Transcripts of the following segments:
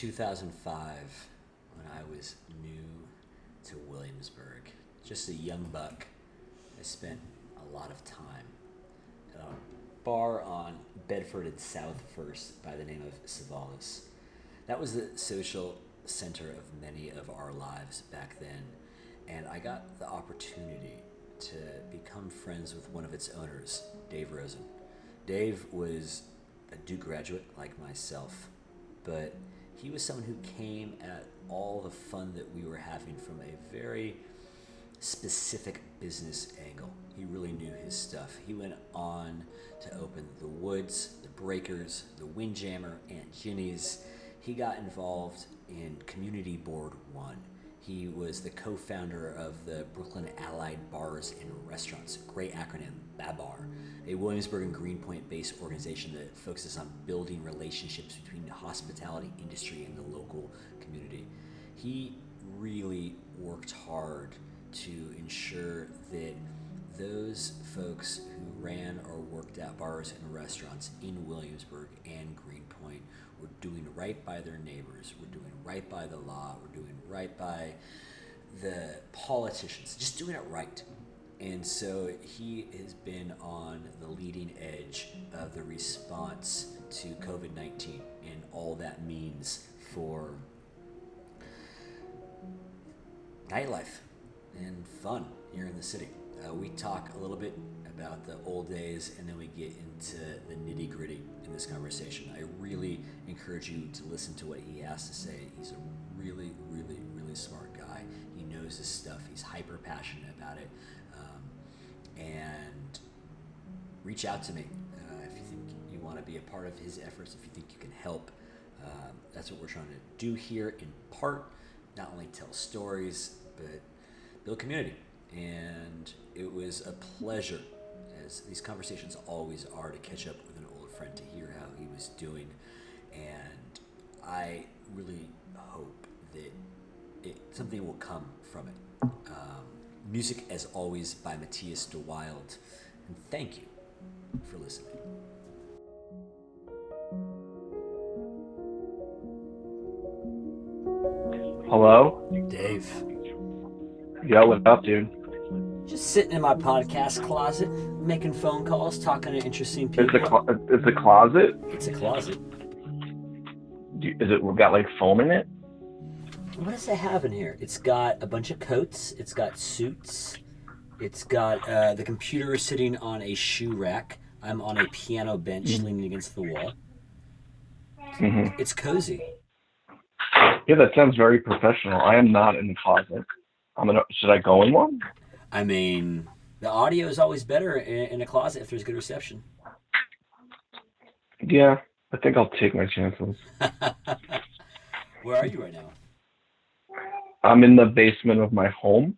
2005, when I was new to Williamsburg, just a young buck, I spent a lot of time at a bar on Bedford and South First by the name of Savalas. That was the social center of many of our lives back then, and I got the opportunity to become friends with one of its owners, Dave Rosen. Dave was a Duke graduate like myself, but he was someone who came at all the fun that we were having from a very specific business angle. He really knew his stuff. He went on to open the Woods, the Breakers, the Windjammer, Aunt Jinny's. He got involved in Community Board One. He was the co founder of the Brooklyn Allied Bars and Restaurants, great acronym, BABAR, a Williamsburg and Greenpoint based organization that focuses on building relationships between the hospitality industry and the local community. He really worked hard to ensure that those folks who ran or worked at bars and restaurants in Williamsburg and Greenpoint were doing right by their neighbors, We're doing right by the law, We're doing right by the politicians, just doing it right. And so he has been on the leading edge of the response to COVID 19 and all that means for nightlife and fun here in the city. Uh, we talk a little bit about the old days and then we get into the nitty gritty in this conversation. I really encourage you to listen to what he has to say. He's a really, really, really smart guy. He knows his stuff, he's hyper passionate about it. Um, and reach out to me uh, if you think you want to be a part of his efforts, if you think you can help. Um, that's what we're trying to do here in part, not only tell stories, but build community. And it was a pleasure, as these conversations always are, to catch up with an old friend to hear how he was doing. And I really hope that it, something will come from it. Um, music, as always, by Matthias DeWilde. And thank you for listening. Hello? Dave. Yo, what's up, dude? Just sitting in my podcast closet, making phone calls, talking to interesting It's people. a clo- it's a closet. it's a closet. You- Is it got like foam in it? What does it have in here? It's got a bunch of coats. It's got suits. It's got uh, the computer is sitting on a shoe rack. I'm on a piano bench leaning against the wall. hmm It's cozy. Yeah, that sounds very professional. I am not in the closet. I'm gonna. Should I go in one? I mean, the audio is always better in, in a closet if there's good reception. Yeah, I think I'll take my chances. Where are you right now? I'm in the basement of my home,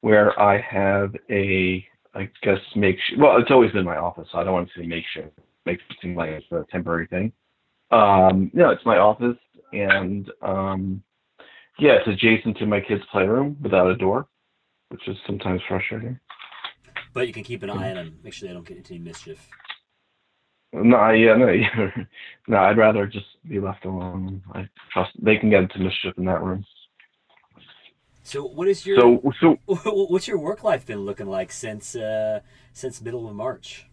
where I have a, I guess makeshift. Well, it's always been my office, so I don't want to say makeshift. Makes it seem like it's a temporary thing. Um, no, it's my office, and um, yeah, it's adjacent to my kids' playroom without a door, which is sometimes frustrating. But you can keep an eye on them, make sure they don't get into any mischief. No, I- yeah, no, yeah. no, I'd rather just be left alone. I trust they can get into mischief in that room. So, what is your So, so what's your work life been looking like since uh, since middle of March?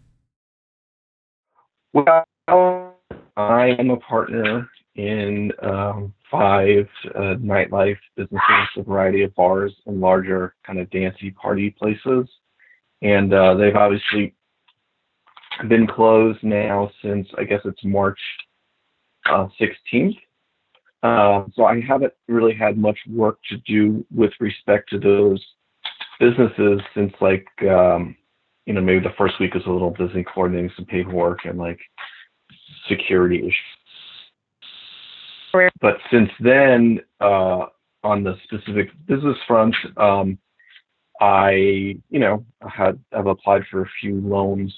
Well, I am a partner in um, five uh, nightlife businesses, a variety of bars and larger kind of dancey party places. And uh, they've obviously been closed now since I guess it's March uh, 16th. Uh, so I haven't really had much work to do with respect to those businesses since like um, you know maybe the first week was a little busy coordinating some paperwork and like security issues. But since then, uh, on the specific business front, um, I, you know, had I've applied for a few loans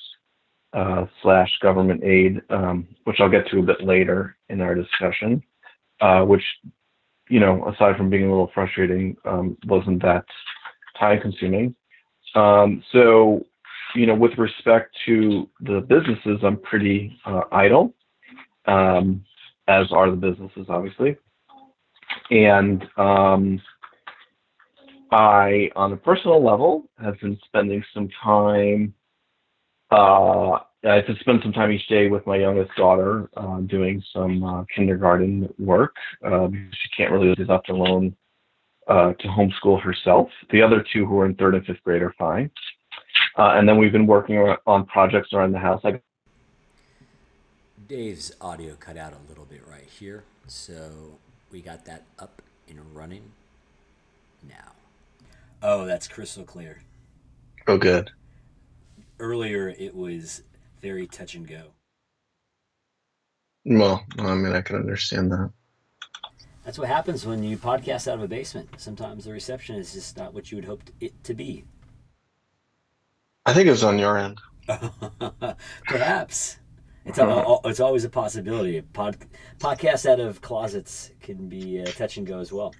uh, slash government aid, um, which I'll get to a bit later in our discussion. Uh, which, you know, aside from being a little frustrating, um, wasn't that time consuming. Um, so, you know, with respect to the businesses, I'm pretty uh, idle. Um, as are the businesses, obviously. And um, I, on a personal level, have been spending some time. Uh, I have to spend some time each day with my youngest daughter, uh, doing some uh, kindergarten work uh, she can't really leave left alone to homeschool herself. The other two who are in third and fifth grade are fine. Uh, and then we've been working on projects around the house. I Dave's audio cut out a little bit right here, so we got that up and running now. Oh, that's crystal clear. Oh, good. Earlier, it was very touch and go. Well, I mean, I can understand that. That's what happens when you podcast out of a basement. Sometimes the reception is just not what you would hope it to be. I think it was on your end. Perhaps. It's, a, it's always a possibility. Pod, podcasts out of closets can be uh, touch and go as well.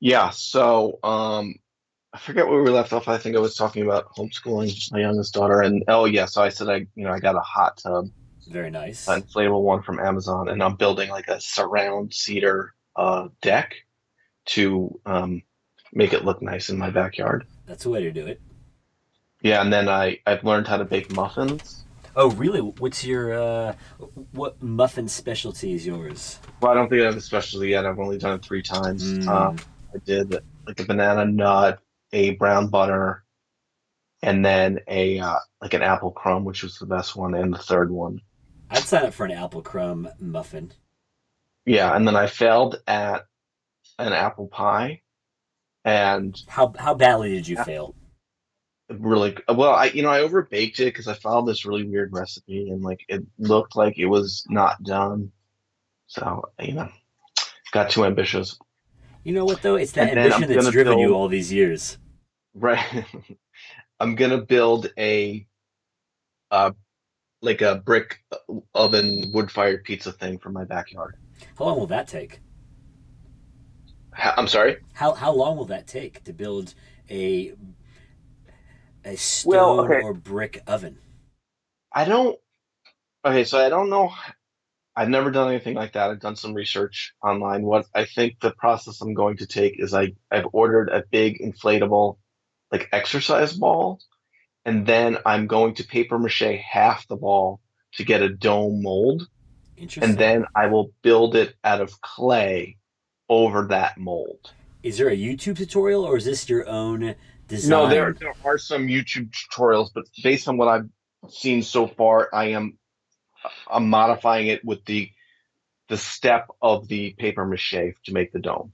Yeah. So um, I forget where we left off. I think I was talking about homeschooling my youngest daughter, and oh yeah, so I said I you know I got a hot tub, very nice, an inflatable one from Amazon, and I'm building like a surround cedar uh, deck to um, make it look nice in my backyard. That's the way to do it. Yeah, and then I I've learned how to bake muffins. Oh, really? What's your uh, what muffin specialty is yours? Well, I don't think I have a specialty yet. I've only done it three times. Mm. Um, I did like a banana nut, a brown butter, and then a uh, like an apple crumb, which was the best one, and the third one. I'd sign up for an apple crumb muffin. Yeah, and then I failed at an apple pie, and how how badly did you fail? Really well i you know i overbaked it because i followed this really weird recipe and like it looked like it was not done. So you know got too ambitious. You know what though? It's that and ambition that's driven build, you all these years. Right. I'm gonna build a uh like a brick oven wood fired pizza thing for my backyard. How long will that take? I'm sorry? How how long will that take to build a a stone well, okay. or brick oven? I don't. Okay, so I don't know. I've never done anything like that. I've done some research online. What I think the process I'm going to take is I I've ordered a big inflatable, like exercise ball, and then I'm going to paper mache half the ball to get a dome mold. And then I will build it out of clay over that mold. Is there a YouTube tutorial or is this your own design. No, there, there are some YouTube tutorials, but based on what I've seen so far, I am I'm modifying it with the the step of the paper mache to make the dome.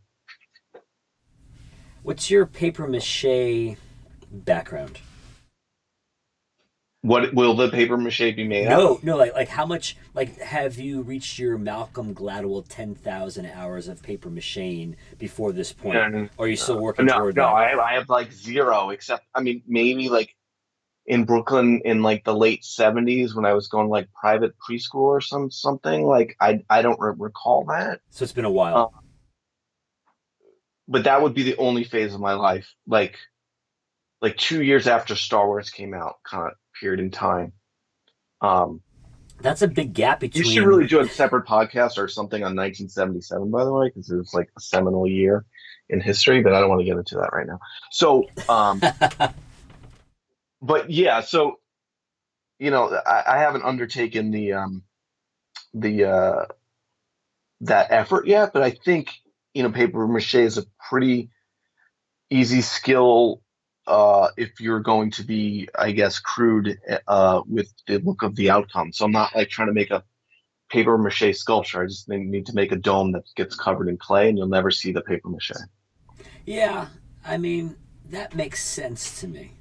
What's your paper mache background? What will the paper mache be made no, No, like like how much like have you reached your Malcolm Gladwell ten thousand hours of paper mache before this point? No, no, or are you still working no, toward no, that? No, I, I have like zero. Except I mean maybe like in Brooklyn in like the late seventies when I was going like private preschool or some something. Like I I don't re- recall that. So it's been a while. Uh, but that would be the only phase of my life. Like like two years after Star Wars came out, kind of period in time. Um, That's a big gap between. You should really do a separate podcast or something on 1977, by the way, because it was like a seminal year in history. But I don't want to get into that right now. So, um, but yeah, so you know, I, I haven't undertaken the um, the uh, that effort yet, but I think you know, paper mache is a pretty easy skill uh, if you're going to be, I guess, crude uh, with the look of the outcome. So I'm not like trying to make a paper mache sculpture. I just need to make a dome that gets covered in clay, and you'll never see the paper mache. Yeah, I mean that makes sense to me.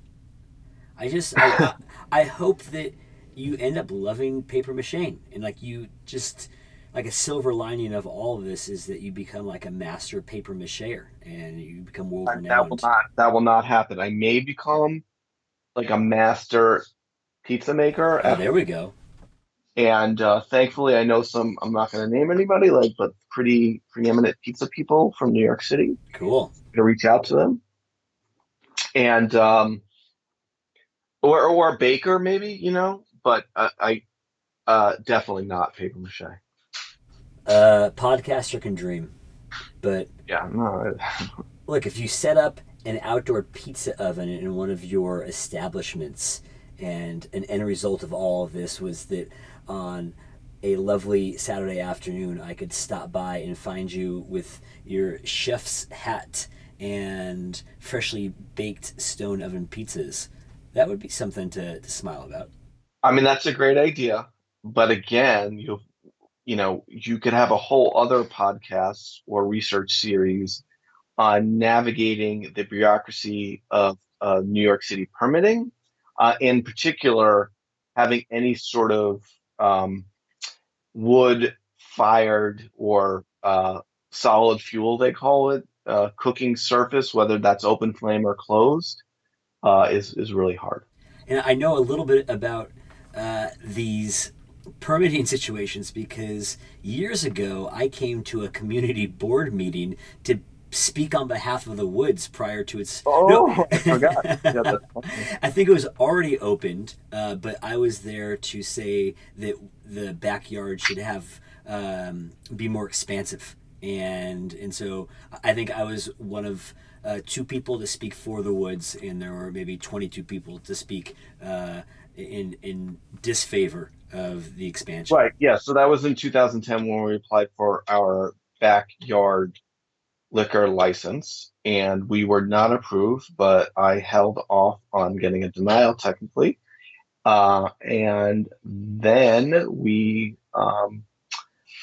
I just I, I hope that you end up loving paper mache and like you just like a silver lining of all of this is that you become like a master paper macher and you become world renowned. That will not that will not happen. I may become like a master pizza maker. Oh, there we go. And uh, thankfully, I know some. I'm not going to name anybody, like, but pretty preeminent pizza people from New York City. Cool. to reach out to them, and um, or or a baker maybe, you know. But I Uh, definitely not paper mache. Uh, podcaster can dream, but yeah, no. look, if you set up an outdoor pizza oven in one of your establishments, and an end result of all of this was that on a lovely Saturday afternoon, I could stop by and find you with your chef's hat and freshly baked stone oven pizzas. That would be something to, to smile about. I mean, that's a great idea. But again, you you know, you could have a whole other podcast or research series on navigating the bureaucracy of uh, New York City permitting, uh, in particular, having any sort of um, wood fired or uh, solid fuel, they call it, uh, cooking surface, whether that's open flame or closed, uh, is, is really hard. And I know a little bit about uh, these permitting situations because years ago I came to a community board meeting to speak on behalf of the woods prior to its. Oh, no. I forgot. Yeah, I think it was already opened, uh, but I was there to say that the backyard should have um, be more expansive, and and so I think I was one of. Uh, two people to speak for the woods, and there were maybe 22 people to speak uh, in in disfavor of the expansion. Right. Yeah. So that was in 2010 when we applied for our backyard liquor license, and we were not approved. But I held off on getting a denial technically, uh, and then we um,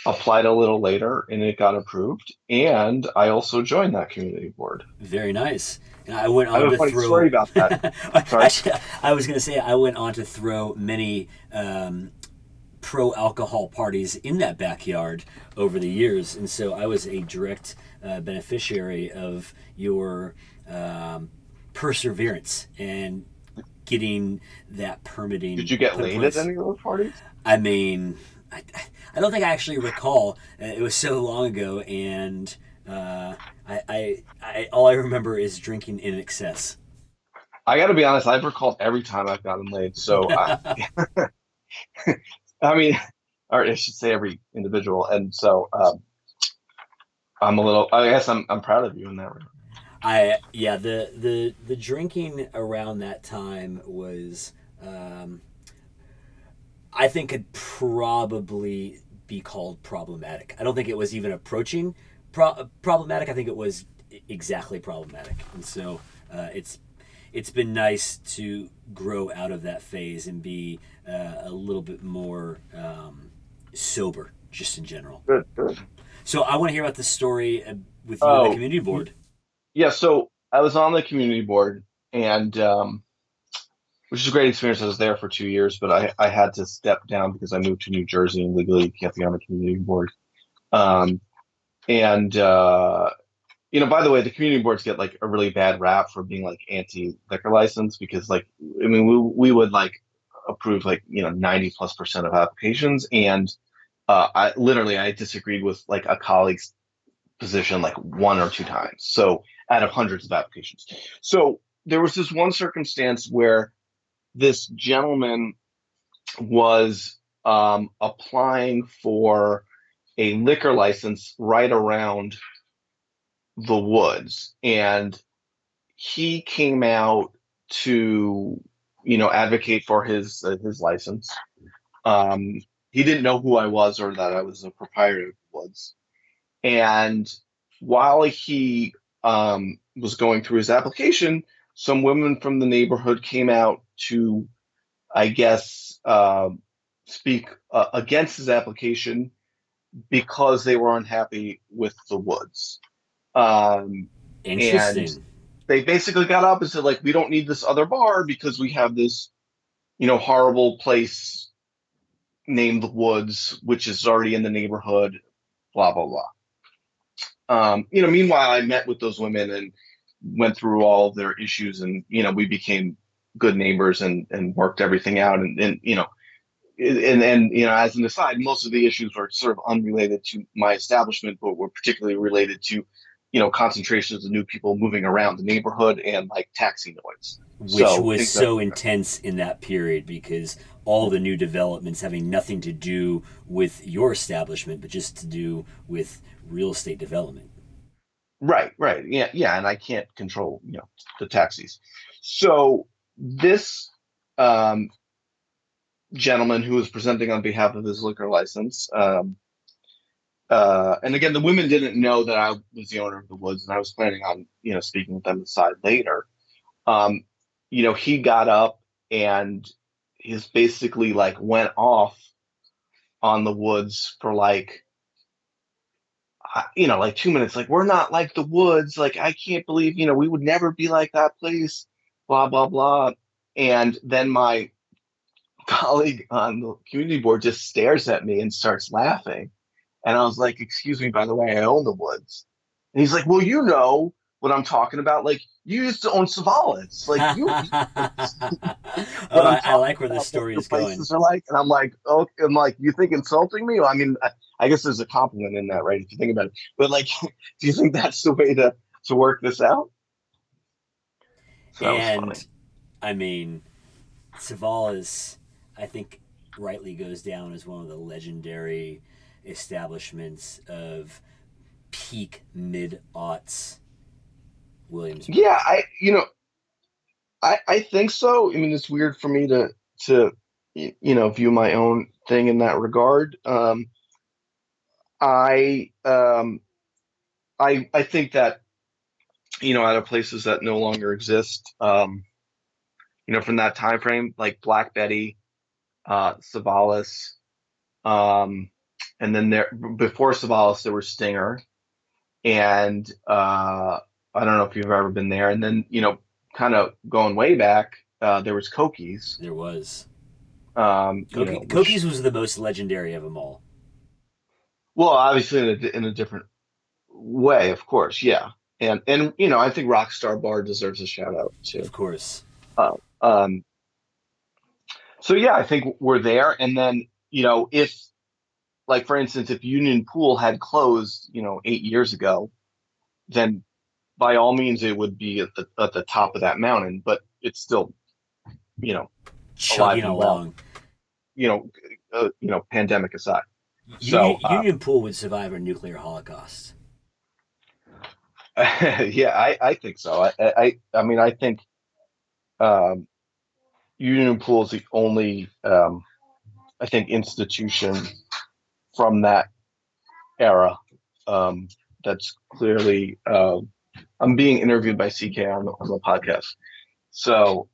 applied a little later, and it got approved. And I also joined that community board. Very nice. And I went on I have to a funny throw. story about that. Actually, I was going to say I went on to throw many um, pro alcohol parties in that backyard over the years, and so I was a direct uh, beneficiary of your um, perseverance and getting that permitting. Did you get laid at any of those parties? I mean, I, I don't think I actually recall. Uh, it was so long ago, and uh, I, I, I, all I remember is drinking in excess. I got to be honest. I've recalled every time I've gotten laid. So, I, I mean, or I should say every individual. And so, um, I'm a little. I guess I'm. I'm proud of you in that regard. I yeah the the the drinking around that time was um, I think could probably be called problematic. I don't think it was even approaching pro- problematic. I think it was exactly problematic, and so uh, it's it's been nice to grow out of that phase and be uh, a little bit more um, sober, just in general. Good. Good. So I want to hear about the story uh, with you Oh. the community board. Yeah. So I was on the community board, and um, which is a great experience. I was there for two years, but I I had to step down because I moved to New Jersey and legally you can't be on the community board. Um, and uh, you know, by the way, the community boards get like a really bad rap for being like anti liquor license because like I mean we we would like approve like you know 90 plus percent of applications and uh, I literally I disagreed with like a colleague's position like one or two times. So out of hundreds of applications. So there was this one circumstance where this gentleman was um, applying for a liquor license right around the woods. And he came out to you know advocate for his uh, his license. Um he didn't know who i was or that i was a proprietor of the woods. And while he um was going through his application some women from the neighborhood came out to i guess uh, speak uh, against his application because they were unhappy with the woods um Interesting. they basically got up and said like we don't need this other bar because we have this you know horrible place named the woods which is already in the neighborhood blah blah blah um you know meanwhile i met with those women and went through all their issues and you know we became good neighbors and and worked everything out and, and you know and and you know as an aside most of the issues were sort of unrelated to my establishment but were particularly related to you know concentrations of new people moving around the neighborhood and like taxi noise which So, was so that- intense in that period because all the new developments having nothing to do with your establishment but just to do with real estate development Right, right. Yeah, yeah, and I can't control, you know, the taxis. So this um gentleman who was presenting on behalf of his liquor license, um uh and again the women didn't know that I was the owner of the woods and I was planning on, you know, speaking with them aside later. Um, you know, he got up and he's basically like went off on the woods for like you know, like two minutes, like we're not like the woods. Like I can't believe, you know, we would never be like that place. Blah blah blah. And then my colleague on the community board just stares at me and starts laughing. And I was like, "Excuse me, by the way, I own the woods." And he's like, "Well, you know what I'm talking about. Like you used to own Savalas. Like you." oh, I, like where this story is going are like, and I'm like, oh, I'm like, you think insulting me? Well, I mean, I, I guess there's a compliment in that, right? If you think about it, but like, do you think that's the way to to work this out? So and I mean, Savalas, I think, rightly goes down as one of the legendary establishments of peak mid aughts Williams. Yeah, I you know, I I think so. I mean, it's weird for me to to you know view my own thing in that regard. Um, I um, I I think that you know out of places that no longer exist, um, you know, from that time frame, like Black Betty, uh, Savalas, um, and then there before Savalas there was Stinger, and uh, I don't know if you've ever been there. And then, you know, kind of going way back, uh, there was Kokies. There was. Um, you know, which- Cookies was the most legendary of them all. well, obviously in a, in a different way, of course, yeah. And and you know, I think Rockstar Bar deserves a shout out too. Of course. Um, so yeah, I think we're there. And then you know, if like for instance, if Union Pool had closed, you know, eight years ago, then by all means it would be at the at the top of that mountain. But it's still, you know, Chugging along. you know, uh, you know, pandemic aside. Union, So, uh, Union Pool would survive a nuclear holocaust. yeah, I, I think so. I, I I mean I think um, Union Pool is the only um, I think institution from that era um, that's clearly uh, I'm being interviewed by CK on the, on the podcast. So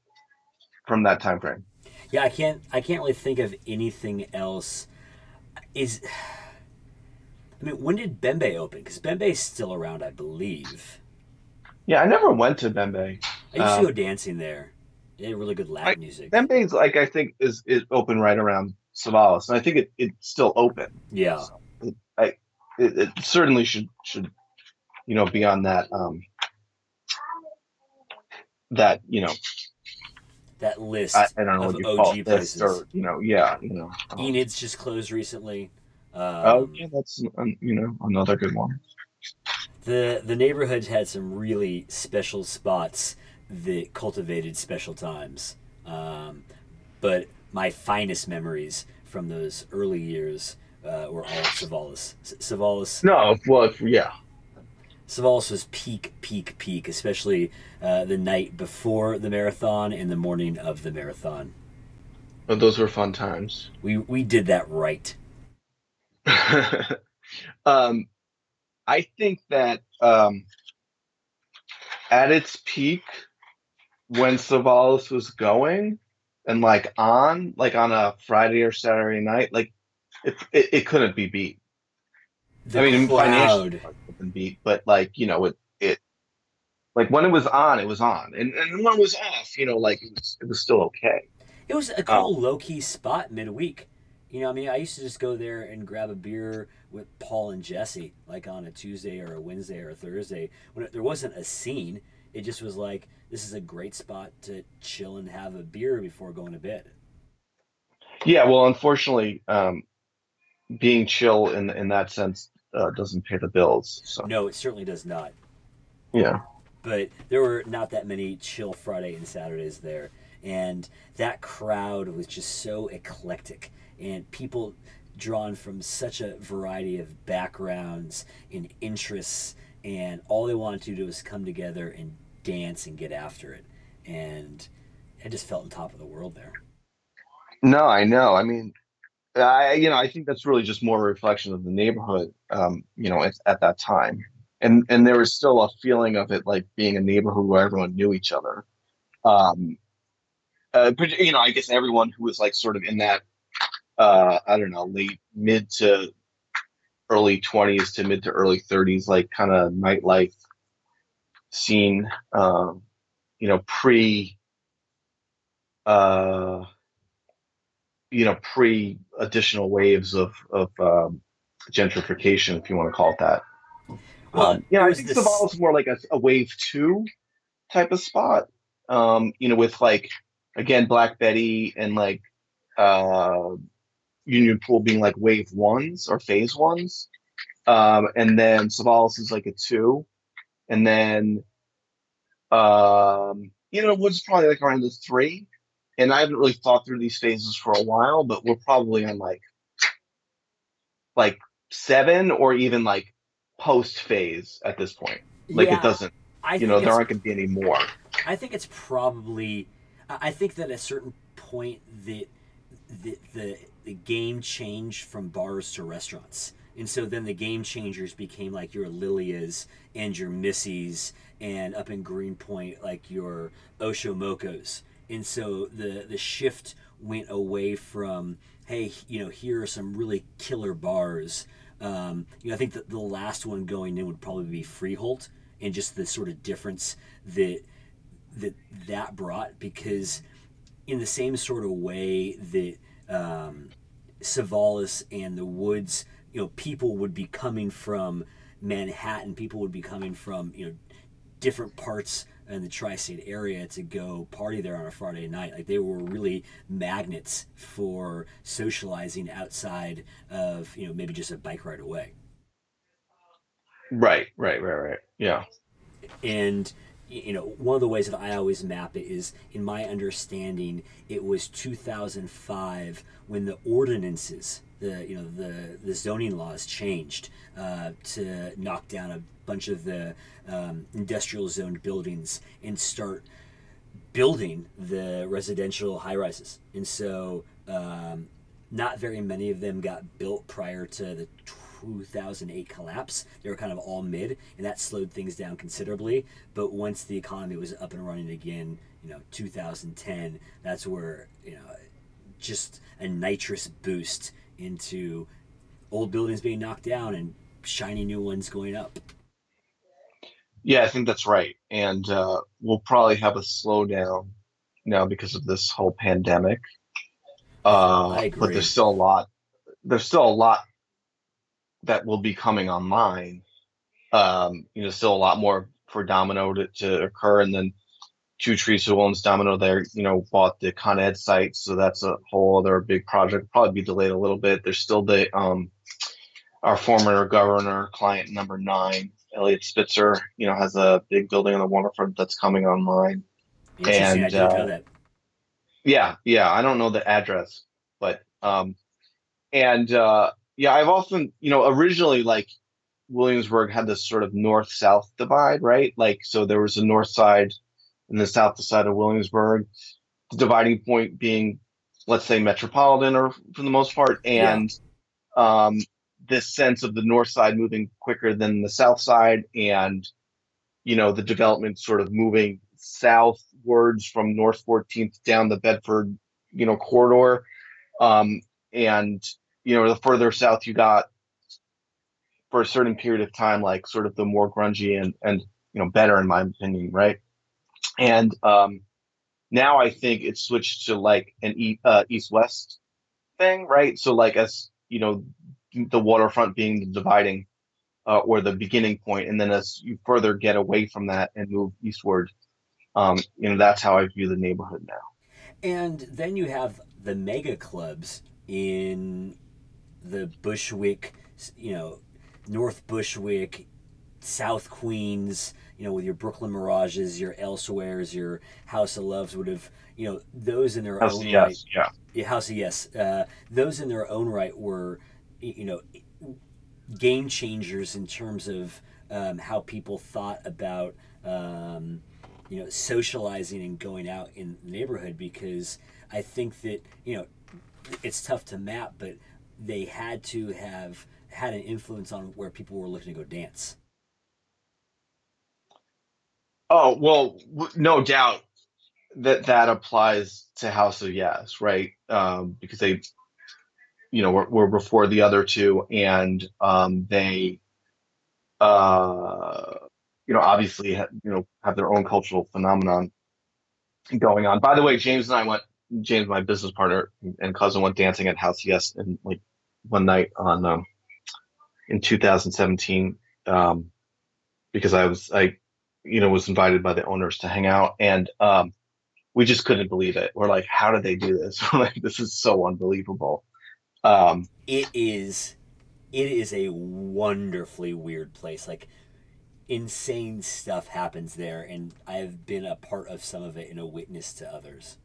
from that time frame. Yeah, I can't. I can't really think of anything else. Is I mean, when did Bembe open? Because Bembe's still around, I believe. Yeah, I never went to Bembe. I used to Um, go dancing there. They had really good Latin I- music. Bembe's like I think is is open right around Savalas, and I think it, it's still open. yeah, it, it certainly should should you know be on that um that you know that list I, I don't know of what you OG call it places. or you know yeah you know um, Enid's just closed recently. Um, oh yeah that's um, you know another good one The the neighborhood had some really special spots that cultivated special times. Um, but my finest memories from those early years uh, were all Savalas. Savalas no well yeah Savalas was peak, peak, peak, especially uh, the night before the marathon and the morning of the marathon. but those were fun times We we did that right. um I think that um at its peak when Savalas was going and like on like on a Friday or Saturday night like it it, it couldn't be beat The I mean, financially, beat, but like you know, it it like when it was on, it was on, and and when it was off, you know, like it was, it was still okay. It was a cool low key spot midweek. You know, I mean, I used to just go there and grab a beer with Paul and Jesse, like on a Tuesday or a Wednesday or a Thursday. When it, there wasn't a scene, it just was like this is a great spot to chill and have a beer before going to bed. Yeah, well, unfortunately, um, being chill in in that sense uh, doesn't pay the bills. So No, it certainly does not. Yeah. But there were not that many chill Friday and Saturdays there. And that crowd was just so eclectic. And people drawn from such a variety of backgrounds and interests. And all they wanted to do was come together and dance and get after it. And I just felt on top of the world there. No, I know. I mean, I you know I think that's really just more a reflection of the neighborhood, um, you know, at, at that time, and and there was still a feeling of it like being a neighborhood where everyone knew each other. Um, uh, but you know, I guess everyone who was like sort of in that, uh, I don't know, late mid to early twenties to mid to early thirties, like kind of nightlife scene, um, you know, pre. Uh, you know pre additional waves of of um, gentrification, if you want to call it that. Well, um, yeah, I think this- Savalas more like a, a wave two type of spot. Um, you know, with like again Black Betty and like uh, Union Pool being like wave ones or phase ones, um, and then Savalas is like a two, and then um, you know Woods probably like around the three, and I haven't really thought through these phases for a while, but we're probably on like like seven or even like post phase at this point. Like Yeah, it doesn't, I you know, there aren't going to be any more. I think it's probably. I I think that at a certain point the the the, the game changed from bars to restaurants, and so then the game changers became like your Lilias and your Misis, and up in Greenpoint like your Oxomocos, and so the the shift went away from hey you know here are some really killer bars. Um, you know, I think that the last one going in would probably be Freehold, and just the sort of difference that that that brought because in the same sort of way that um, Savalas and the Woods, you know, people would be coming from Manhattan, people would be coming from you know different parts in the tri-state area to go party there on a Friday night. Like they were really magnets for socializing outside of you know maybe just a bike ride away. Right, right, right, right. Yeah. and you know one of the ways that i always map it is in my understanding it was 2005 when the ordinances the you know the the zoning laws changed uh, to knock down a bunch of the um, industrial zoned buildings and start building the residential high rises. And so um, not very many of them got built prior to the 2008 collapse they were kind of all mid and that slowed things down considerably but once the economy was up and running again you know 2010 that's where you know just a nitrous boost into old buildings being knocked down and shiny new ones going up Yeah, I think that's right. And uh, we'll probably have a slowdown now because of this whole pandemic. Uh, I But there's still a lot. There's still a lot that will be coming online. Um, you know, still a lot more for Domino to, to occur, and then Two Trees, who owns Domino, there, you know, bought the Con Ed site, so that's a whole other big project. Probably be delayed a little bit. There's still the um, our former governor, client number nine, Eliot Spitzer, you know, has a big building on the waterfront that's coming online. interesting i And, didn't uh, Yeah, yeah. I don't know the address, but um, and uh, yeah, I've often, you know, originally like Williamsburg had this sort of north-south divide, right? Like, so there was a north side and the south side of Williamsburg. The dividing point being, let's say, metropolitan, or for the most part, Yeah. and um, this sense of the north side moving quicker than the south side, and you know, the development sort of moving southwards from North 14th down the Bedford, you know, corridor. Um, and, you know, the further south you got for a certain period of time, like sort of the more grungy and, and, you know, better in my opinion, right? And um, now I think it's switched to like an e- uh, east-west thing, right? So like as, you know, the waterfront being the dividing uh, or the beginning point, and then as you further get away from that and move eastward, um, you know, that's how I view the neighborhood now. And then you have the mega clubs in the Bushwick, you know, North Bushwick, South Queens, you know, with your Brooklyn Mirages, your Elsewheres, your House of Loves would have, you know, those in their House own of Yes, right. yeah. Yeah, House of Yes. Uh, those in their own right were, you know, game changers in terms of um, how people thought about, um, you know, socializing and going out in the neighborhood because I think that, you know, it's tough to map, but they had to have had an influence on where people were looking to go dance. Oh well, no doubt that that applies to House of Yes, right? Um, because they, you know, were, were before the other two, and um, they, uh, you know, obviously, ha- you know, have their own cultural phenomenon going on. By the way, James and I went. James, my business partner and cousin, went dancing at House of Yes and like one night on um, in 2017 um, because I was I you know was invited by the owners to hang out and um, we just couldn't believe it. We're like, how did they do this? We're like, this is so unbelievable. Um, It is, it is a wonderfully weird place. Like insane stuff happens there, and I've been a part of some of it and a witness to others.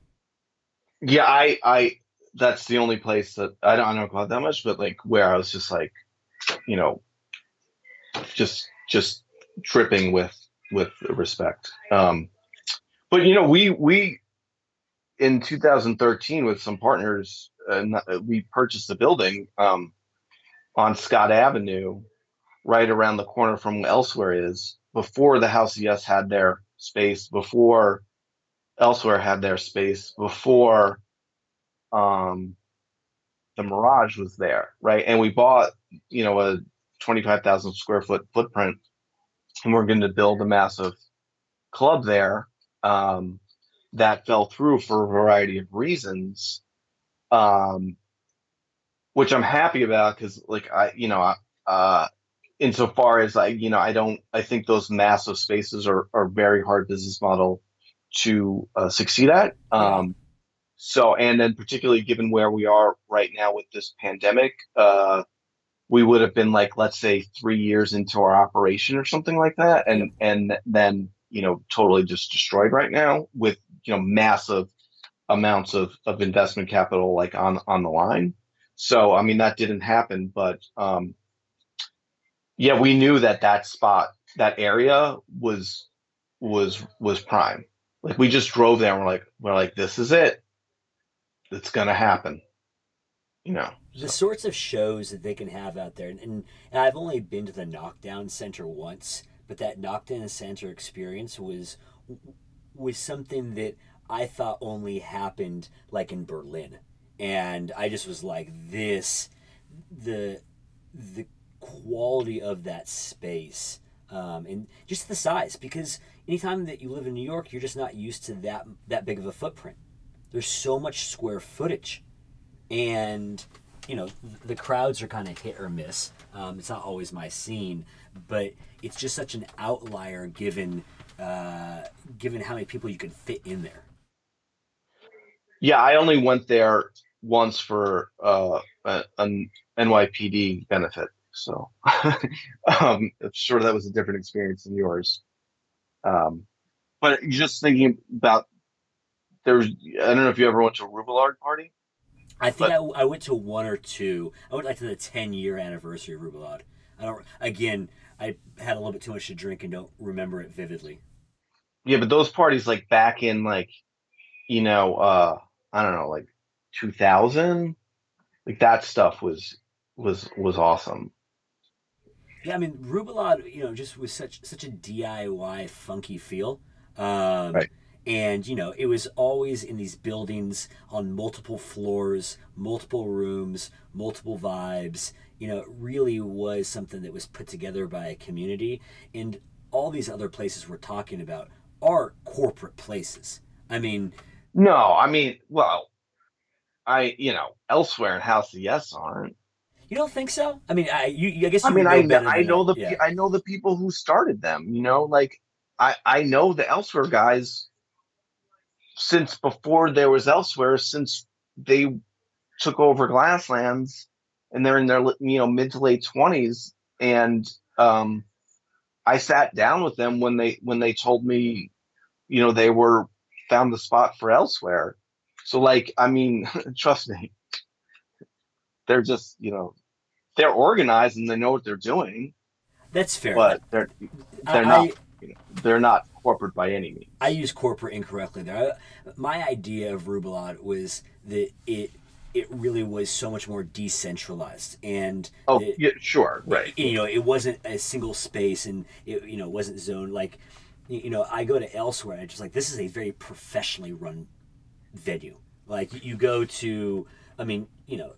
yeah, I I that's the only place that I don't, I don't out that much, but like where I was just like, you know, just just tripping with with respect. Um, but you know, we we in 2013 with some partners, uh, uh, we purchased a building um, on Scott Avenue, right around the corner from where Elsewhere is. Before the House of Yes had their space, before Elsewhere had their space, before um, the Mirage was there, right? And we bought, you know, a 25,000 square foot footprint, and we're going to build a massive club there. Um, that fell through for a variety of reasons, um, which I'm happy about because, like, I, you know, I- uh, insofar as I, you know, I don't, I think those massive spaces are are very hard business model to uh, succeed at. Um, so, and then particularly given where we are right now with this pandemic, uh, we would have been like, let's say, three years into our operation or something like that, and and then you know totally just destroyed right now with you know massive amounts of of investment capital like on on the line. So, I mean, that didn't happen, but um, yeah, we knew that that spot, that area was was was prime. Like we just drove there and we're like, we're like, this is it. It's gonna happen. You know. the sorts of shows that they can have out there and, and, and i've only been to the knockdown center once but that knockdown center experience was was something that i thought only happened like in berlin and i just was like this the the quality of that space um, and just the size because anytime that you live in new york you're just not used to that that big of a footprint there's so much square footage and you know the crowds are kind of hit or miss. Um, it's not always my scene, but it's just such an outlier given uh, given how many people you can fit in there. Yeah, I only went there once for uh, an NYPD benefit, so um, I'm sure that was a different experience than yours. Um, but just thinking about there's, I don't know if you ever went to a Rubulad party. I think I, I went to one or two. I went like to the ten year anniversary of Rubulad. I don't. Again, I had a little bit too much to drink and don't remember it vividly. Yeah, but those parties like back in like, you know, uh, I don't know, like 2000, like that stuff was was was awesome. Yeah, I mean Rubulad, you know, just was such such a DIY funky feel. Um, Right. And you know, it was always in these buildings on multiple floors, multiple rooms, multiple vibes. You know, it really was something that was put together by a community. And all these other places we're talking about are corporate places. I mean, No, I mean, well, I you know, elsewhere in House of Yes aren't. you don't think so? I mean, I you, I guess you I mean, I know I know the yeah. I know the people who started them. You know, like I I know the elsewhere guys since before there was elsewhere. Since they took over Glasslands, and they're in their you know mid to late twenties, and um, I sat down with them when they when they told me, you know, they were found the spot for elsewhere. So like, I mean, trust me, they're just you know, they're organized and they know what they're doing. That's fair. But they're they're I, not you know, they're not corporate by any means. I use corporate incorrectly there. I, my idea of Rubulad was that it it really was so much more decentralized and oh it, yeah sure right you know it wasn't a single space and it you know wasn't zoned like you know i go to elsewhere and I just like this is a very professionally run venue like you go to i mean you know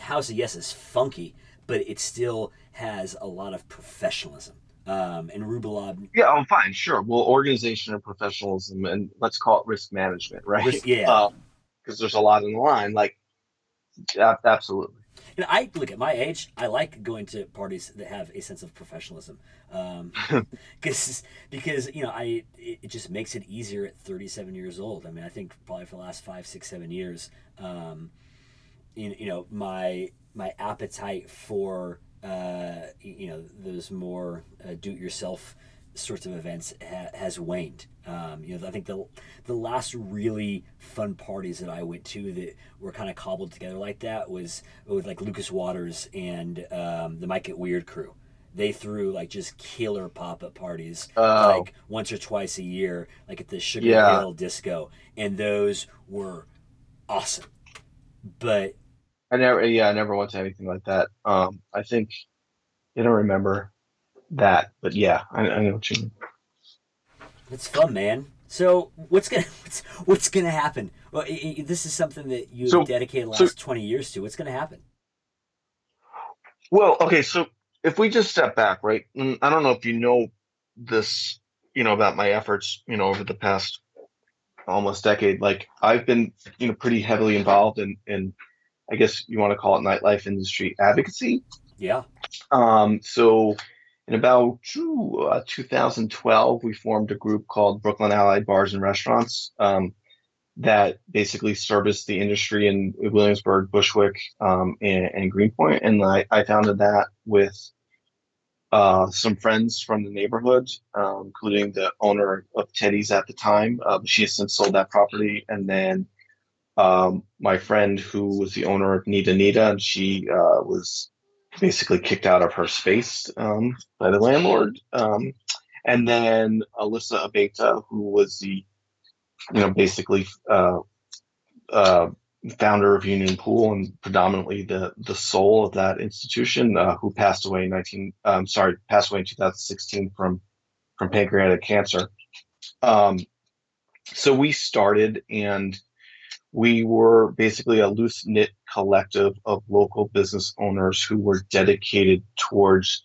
house of yes is funky but it still has a lot of professionalism um, and Rubulad. Yeah, oh, fine, sure. Well, organization and professionalism, and let's call it risk management, right? Risk, yeah. Because um, there's a lot in the line. Like, absolutely. And I look at my age. I like going to parties that have a sense of professionalism, um, because because you know I it, just makes it easier at 37 years old. I mean, I think probably for the last five, six, seven years, um, you, you know my my appetite for uh, you know those more uh, do-it-yourself sorts of events ha- has waned. Um, you know, I think the the last really fun parties that I went to that were kind of cobbled together like that was with like Lucas Waters and um, the Mike It Weird crew. They threw like just killer pop up parties oh. like once or twice a year, like at the Sugar yeah. Hill Disco, and those were awesome. But I never, yeah, I never went to anything like that. Um, I think I don't remember that, but yeah, I, I know what you mean. It's fun, man. So what's gonna what's, what's gonna happen? Well, it, it, this is something that you so, dedicated the last so, twenty years to. What's gonna happen? Well, okay, so if we just step back, right? I don't know if you know this, you know, about my efforts, you know, over the past almost decade. Like I've been, you know, pretty heavily involved in in I guess you want to call it nightlife industry advocacy. Yeah. Um, so in about uh, 2012, we formed a group called Brooklyn Allied Bars and Restaurants um, that basically serviced the industry in Williamsburg, Bushwick, um, and, and, Greenpoint. And I, I founded that with uh, some friends from the neighborhood, um, including the owner of Teddy's at the time. Uh, she has since sold that property. And then um, my friend who was the owner of Nita Nita, and she uh, was basically kicked out of her space um, by the landlord. Um, and then Alyssa Abeta, who was the, you know, basically uh, uh, founder of Union Pool and predominantly the the soul of that institution, uh, who passed away in 19, um, sorry, passed away in 2016 from from pancreatic cancer. Um, so we started and we were basically a loose knit collective of local business owners who were dedicated towards,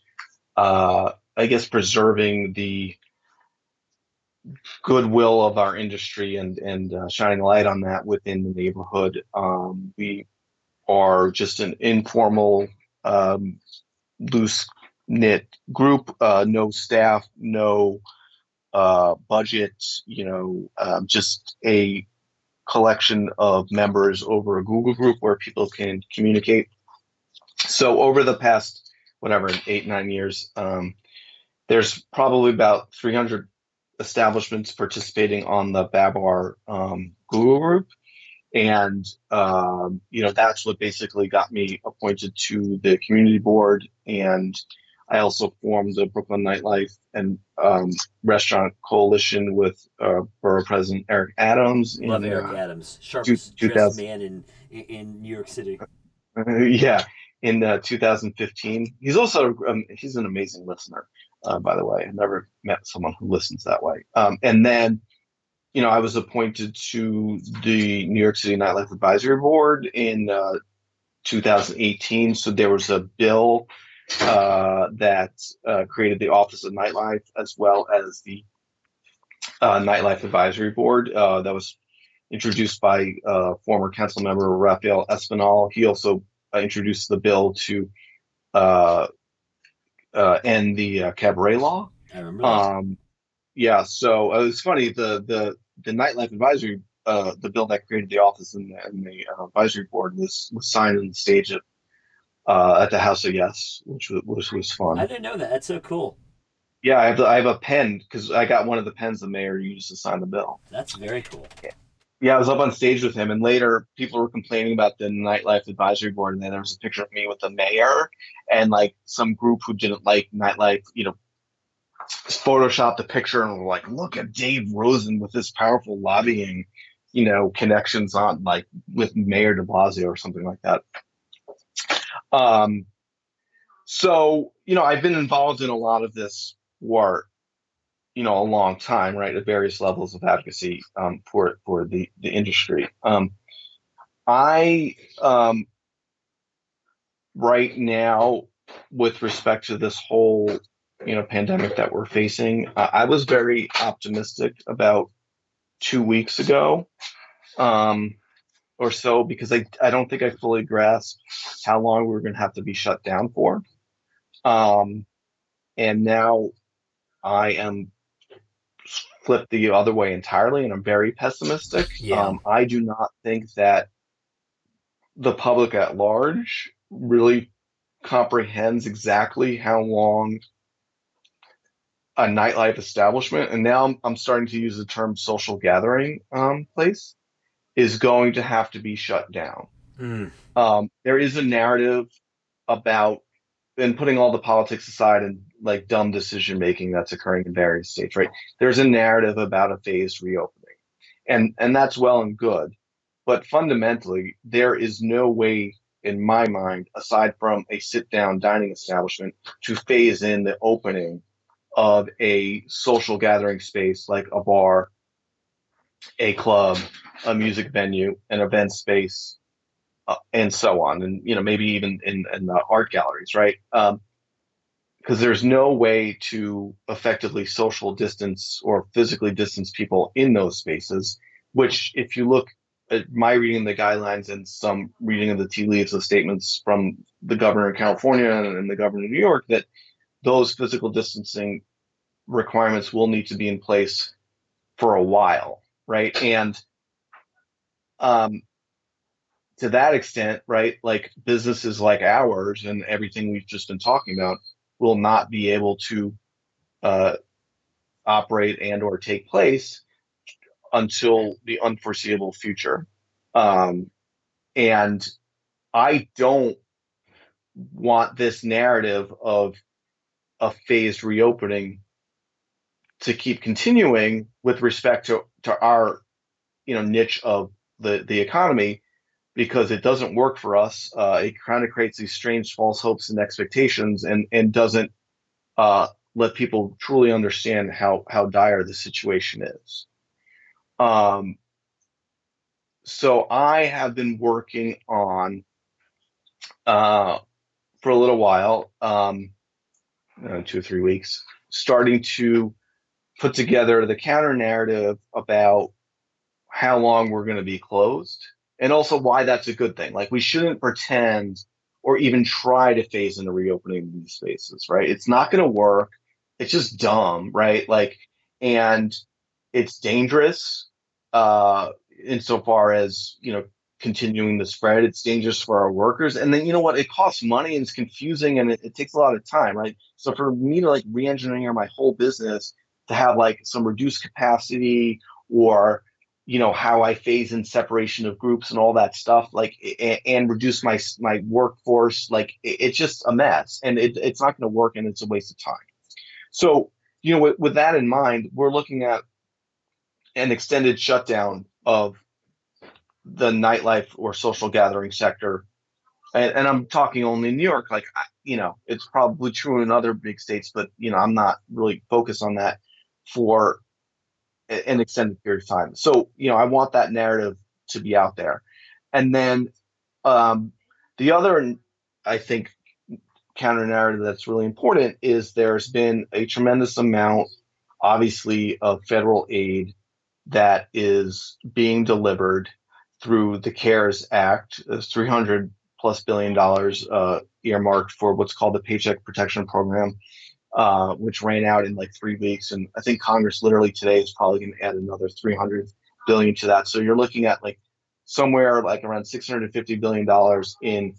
uh, I guess, preserving the goodwill of our industry and and uh, shining light on that within the neighborhood. Um, we are just an informal, um, loose knit group. Uh, no staff, no uh, budget. You know, um, just a collection of members over a Google group where people can communicate. So over the past whatever eight nine years, um, there's probably about 300 establishments participating on the Babar um, Google group, and um, you know that's what basically got me appointed to the community board and I also formed the Brooklyn Nightlife and um, Restaurant Coalition with uh, Borough President Eric Adams. Love in, Eric uh, Adams, sharpest two, dressed man in in New York City. Uh, yeah, in uh, 2015. He's also um, he's an amazing listener, uh, by the way. I've never met someone who listens that way. Um, and then, you know, I was appointed to the New York City Nightlife Advisory Board in uh, 2018. So there was a bill uh, that uh, created the Office of Nightlife as well as the uh, Nightlife Advisory Board uh, that was introduced by uh, former council member Rafael Espinal. He also introduced the bill to end the cabaret law. I remember. Um, yeah, so it was funny. The the the Nightlife Advisory uh, the bill that created the office and the, and the uh, advisory board was, was signed on the stage at uh, at the House of Yes, which was, which was fun. I didn't know that. That's so cool. Yeah, I have the, I have a pen because I got one of the pens the mayor used to sign the bill. That's very cool. Yeah, I was up on stage with him, and later people were complaining about the nightlife advisory board, and then there was a picture of me with the mayor and like some group who didn't like nightlife, you know, photoshopped the picture and were like, "Look at Dave Rosen with this powerful lobbying, you know, connections on like with Mayor De Blasio or something like that." Um, so you know, I've been involved in a lot of this work you know a long time, right, at various levels of advocacy um, for for the the industry. Um, I um, right now, with respect to this whole you know pandemic that we're facing, uh, I was very optimistic about two weeks ago. Um, or so because I, I don't think I fully grasped how long we were going to have to be shut down for. Um, and now I am flipped the other way entirely, and I'm very pessimistic. Yeah. Um, I do not think that the public at large really comprehends exactly how long a nightlife establishment, and now I'm, I'm starting to use the term social gathering um, place, is going to have to be shut down. Mm. Um, there is a narrative about, and putting all the politics aside and like dumb decision making that's occurring in various states, right? There's a narrative about a phased reopening. And and that's well and good. But fundamentally, there is no way in my mind, aside from a sit down dining establishment, to phase in the opening of a social gathering space like a bar, a club, a music venue, an event space, uh, and so on, and you know maybe even in, in the art galleries, right? Um, because there's no way to effectively social distance or physically distance people in those spaces which if you look at my reading of the guidelines and some reading of the tea leaves of statements from the governor of california and the governor of new york that those physical distancing requirements will need to be in place for a while right and um to that extent right like businesses like ours and everything we've just been talking about will not be able to uh, operate and or take place until the unforeseeable future. Um, and I don't want this narrative of a phased reopening to keep continuing with respect to, to our you know niche of the the economy because it doesn't work for us. Uh, it kind of creates these strange false hopes and expectations, and and doesn't uh, let people truly understand how how dire the situation is. Um, so I have been working on uh, for a little while, um, uh, two or three weeks, starting to put together the counter narrative about how long we're going to be closed and also why that's a good thing. Like we shouldn't pretend or even try to phase into reopening these spaces, right? It's not going to work. It's just dumb, right? Like, and it's dangerous uh, insofar as you know continuing the spread. It's dangerous for our workers, and then you know what? It costs money and it's confusing and it, it takes a lot of time, right? So for me to like re-engineer my whole business to have like some reduced capacity or you know how I phase in separation of groups and all that stuff, like and, reduce my my workforce. Like it's just a mess, and it, it's not going to work, and it's a waste of time. So you know, with, with that in mind, we're looking at an extended shutdown of the nightlife or social gathering sector, and, and I'm talking only New York. Like you know, it's probably true in other big states, but you know, I'm not really focused on that for an extended period of time. So, you know, I want that narrative to be out there. And then um, the other, I think, counter narrative that's really important is there's been a tremendous amount, obviously, of federal aid that is being delivered through the CARES Act, 300 plus billion dollars uh, earmarked for what's called the Paycheck Protection Program uh, which ran out in like three weeks. And I think Congress literally today is probably going to add another 300 billion to that. So you're looking at like somewhere like around 650 billion dollars in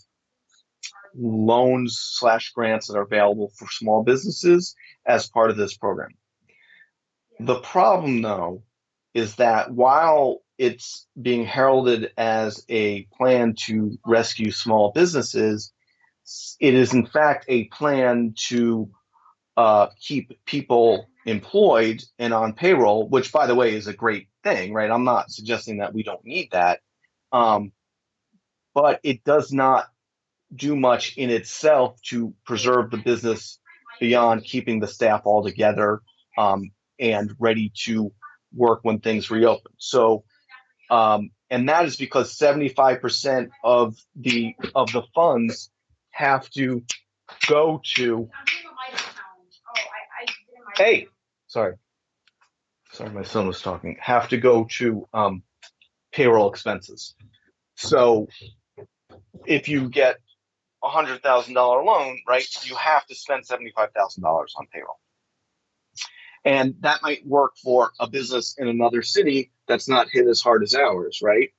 loans slash grants that are available for small businesses as part of this program. The problem, though, is that while it's being heralded as a plan to rescue small businesses, it is in fact a plan to uh, keep people employed and on payroll, which, by the way, is a great thing, right? I'm not suggesting that we don't need that. Um, but it does not do much in itself to preserve the business beyond keeping the staff all together um, and ready to work when things reopen. So, um, and that is because 75% of the of the funds have to go to. Hey, sorry, sorry, my son was talking. Have to go to um, payroll expenses. So, if you get a hundred thousand dollar loan, right, you have to spend seventy five thousand dollars on payroll. And that might work for a business in another city that's not hit as hard as ours, right?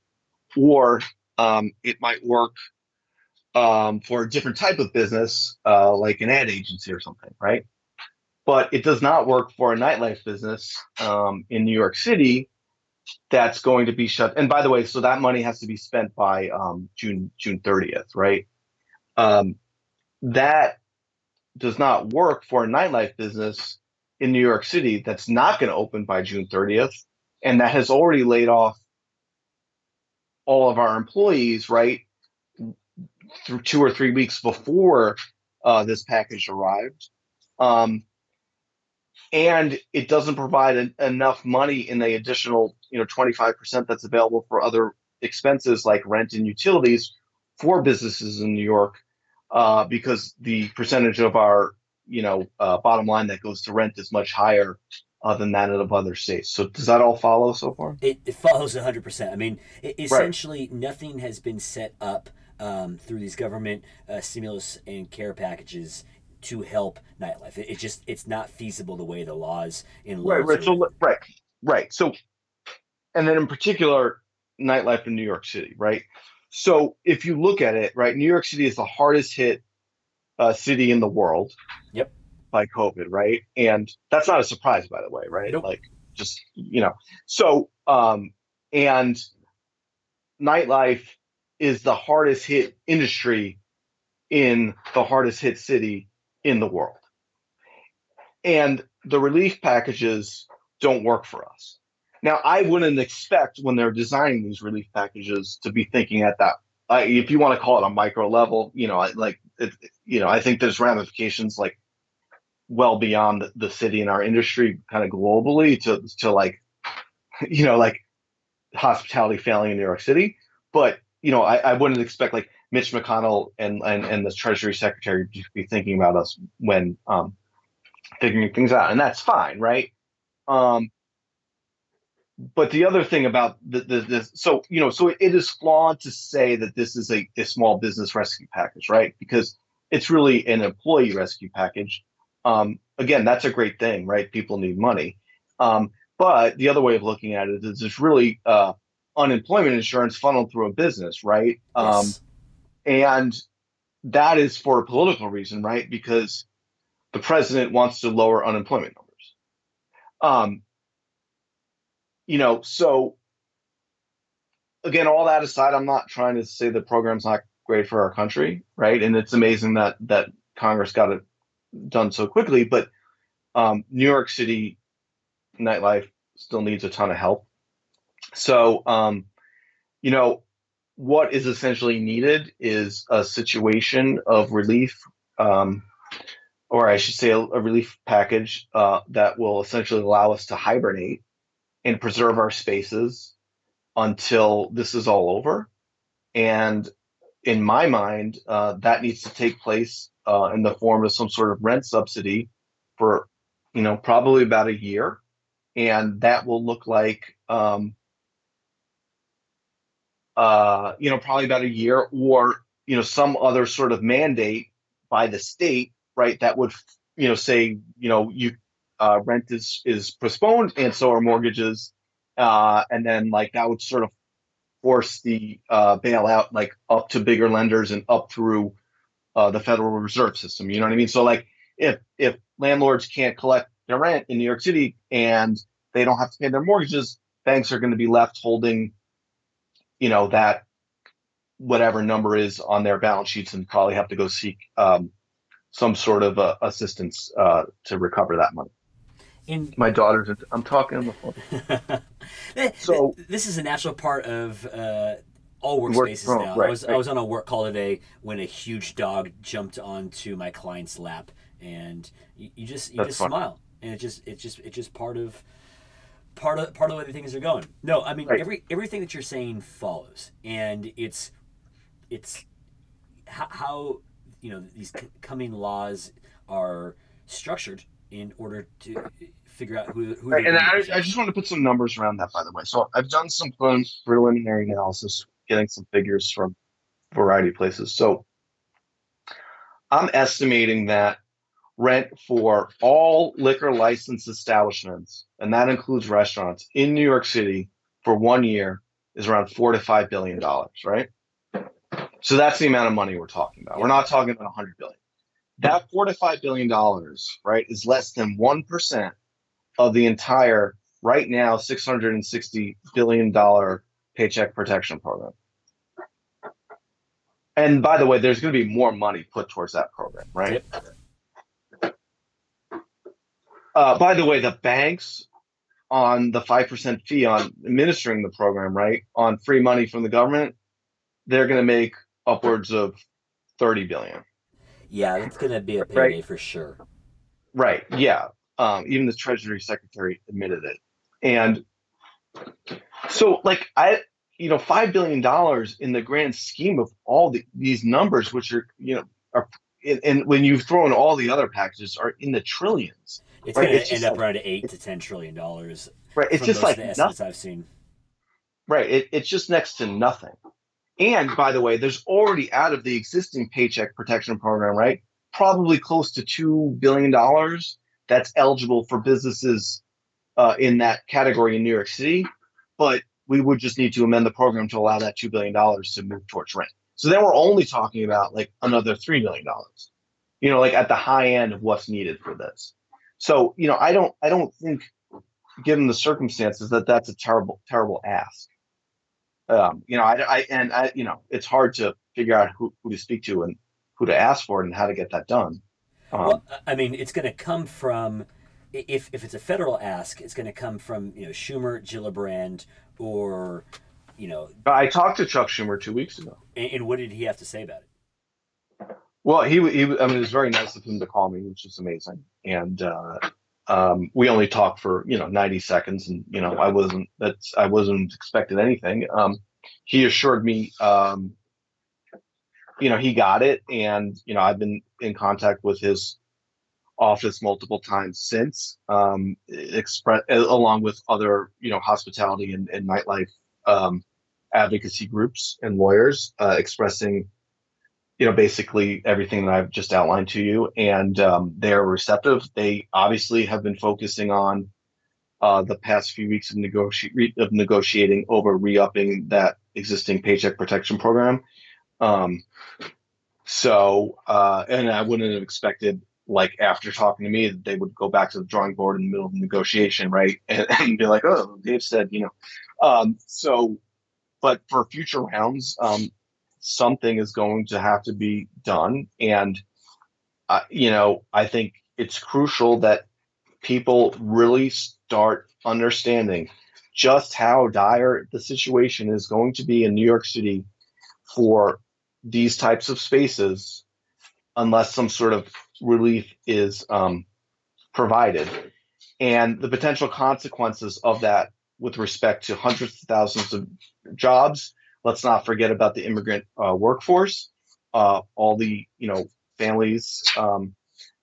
Or um, it might work um, for a different type of business, uh, like an ad agency or something, right? But it does not work for a nightlife business um, in New York City that's going to be shut. And by the way, so that money has to be spent by um, June June 30th, right? Um, that does not work for a nightlife business in New York City that's not going to open by June 30th and that has already laid off all of our employees, right? Through two or three weeks before uh, this package arrived. Um, and it doesn't provide an, enough money in the additional, you know, 25% that's available for other expenses like rent and utilities for businesses in New York, uh, because the percentage of our you know uh, bottom line that goes to rent is much higher uh, than that of other states. So does that all follow so far? It, it follows 100%. I mean, it, essentially, right. nothing has been set up um, through these government uh, stimulus and care packages to help nightlife. It, it, just it's not feasible the way the laws in right, right. So right, right. So, and then in particular, nightlife in New York City, right? So if you look at it, right, New York City is the hardest hit uh, city in the world. Yep. By COVID, right? And that's not a surprise, by the way, right? Nope. Like, just you know, so um, and nightlife is the hardest hit industry in the hardest hit city in the world. And the relief packages don't work for us. Now, I wouldn't expect when they're designing these relief packages to be thinking at that, if you want to call it a micro level, you know, like it, you know, I think there's ramifications like well beyond the city and our industry kind of globally to to like you know like hospitality failing in New York City. But you know, I, I wouldn't expect like Mitch McConnell and, and and the Treasury Secretary be thinking about us when um, figuring things out, and that's fine, right? Um, but the other thing about the, the, this, so you know, so it is flawed to say that this is a, a small business rescue package, right? Because it's really an employee rescue package. Um, again, that's a great thing, right? People need money. Um, but the other way of looking at it is it's really uh, unemployment insurance funneled through a business, right? Um, yes. And that is for a political reason, right? Because the president wants to lower unemployment numbers. Um, you know, so again, all that aside, I'm not trying to say the program's not great for our country, right? And it's amazing that that Congress got it done so quickly, but um, New York City nightlife still needs a ton of help. So, um, you know, what is essentially needed is a situation of relief, um, or I should say, a, a relief package uh, that will essentially allow us to hibernate and preserve our spaces until this is all over. And in my mind, uh, that needs to take place uh, in the form of some sort of rent subsidy for, you know, probably about a year, and that will look like, um, uh, you know, probably about a year, or you know, some other sort of mandate by the state, right? That would, you know, say, you know, you uh, rent is is postponed, and so are mortgages, uh, and then like that would sort of force the uh, bailout like up to bigger lenders and up through uh, the Federal Reserve System. You know what I mean? So like if if landlords can't collect their rent in New York City and they don't have to pay their mortgages, banks are going to be left holding, you know, that whatever number is on their balance sheets and probably have to go seek um, some sort of uh, assistance uh, to recover that money. In, My daughter's. I'm talking on the phone. so this is a natural part of uh, all workspaces work, now. Right, I was right. I was on a work call today when a huge dog jumped onto my client's lap, and you, you just you That's just smile, and it just it just it's just part of part of part of the way things are going. No, I mean right. every everything that you're saying follows, and it's it's how, how you know these coming laws are structured in order to figure out who. who right, and I, I, just want to put some numbers around that, by the way. So I've done some preliminary analysis getting some figures from a variety of places. So I'm estimating that rent for all liquor license establishments, and that includes restaurants in New York City for one year is around four to five billion dollars, right? So that's the amount of money we're talking about. We're not talking about a hundred billion. That four to five billion dollars, right, is less than one percent of the entire right now six hundred and sixty billion dollar paycheck protection program. And by the way, there's going to be more money put towards that program, right? Yep. Uh, by the way, the banks on the 5% fee on administering the program, right, on free money from the government, they're going to make upwards of 30 billion. Yeah, it's going to be a payday right? for sure. Right. Yeah. Um, even the Treasury Secretary admitted it. And so, like, I, you know, five billion dollars in the grand scheme of all the, these numbers, which are you know are and when you throw in all the other packages, are in the trillions. It's right? going to end up like, around eight to ten trillion dollars. Right. It's just like the nothing. I've seen. Right. It, it's just next to nothing. And by the way, there's already out of the existing paycheck protection program, right? Probably close to two billion dollars that's eligible for businesses uh, in that category in New York City. But we would just need to amend the program to allow that $2 billion to move towards rent. So then we're only talking about like another $3 million, you know, like at the high end of what's needed for this. So, you know, I don't, I don't think given the circumstances that that's a terrible, terrible ask. Um, you know, I, I, and I, you know, it's hard to figure out who, who to speak to and who to ask for and how to get that done. Um, well, I mean, it's going to come from, if, if it's a federal ask, it's going to come from, you know, Schumer, Gillibrand, or you know. I talked to Chuck Schumer two weeks ago. And, and what did he have to say about it? Well, he, he I mean, it was very nice of him to call me, which is amazing. And uh, um, we only talked for you know 90 seconds, and you know I wasn't that's I wasn't expecting anything. Um, he assured me, um, you know, he got it, and you know I've been in contact with his office multiple times since, um, express along with other you know hospitality and, and nightlife um, advocacy groups and lawyers uh, expressing you know basically everything that I've just outlined to you, and um, they're receptive. They obviously have been focusing on uh, the past few weeks of, negoti- of negotiating over re-upping that existing paycheck protection program. Um, so, uh, and I wouldn't have expected like after talking to me that they would go back to the drawing board in the middle of the negotiation right and, and be like oh dave said you know um, so but for future rounds um, something is going to have to be done and uh, you know i think it's crucial that people really start understanding just how dire the situation is going to be in new york city for these types of spaces unless some sort of relief is um, provided and the potential consequences of that with respect to hundreds of thousands of jobs. Let's not forget about the immigrant uh, workforce, uh, all the you know families, um,